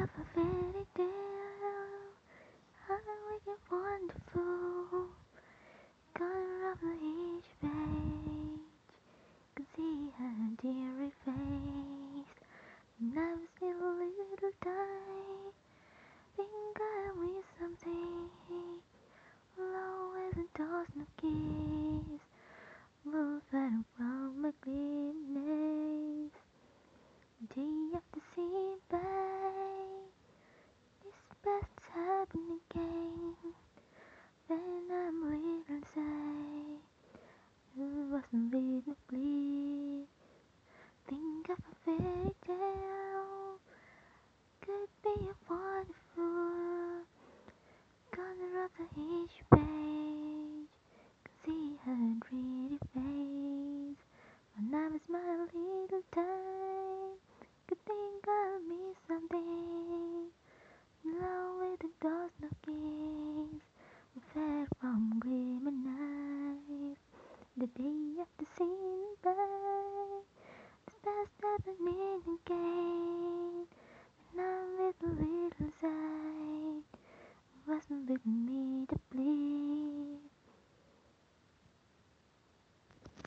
Of a fairy tale, how wicked wonderful. Color of each page, could see her deary face. When I was still a little tiny, think I miss something. Along with a dozen of wasn't. Think of a fairy tale, could be a wonderful color of each page. Could see her pretty face when I was my little time. Could think of me someday, along with of kings, who fed from gleaming eyes. The day after seeing by, this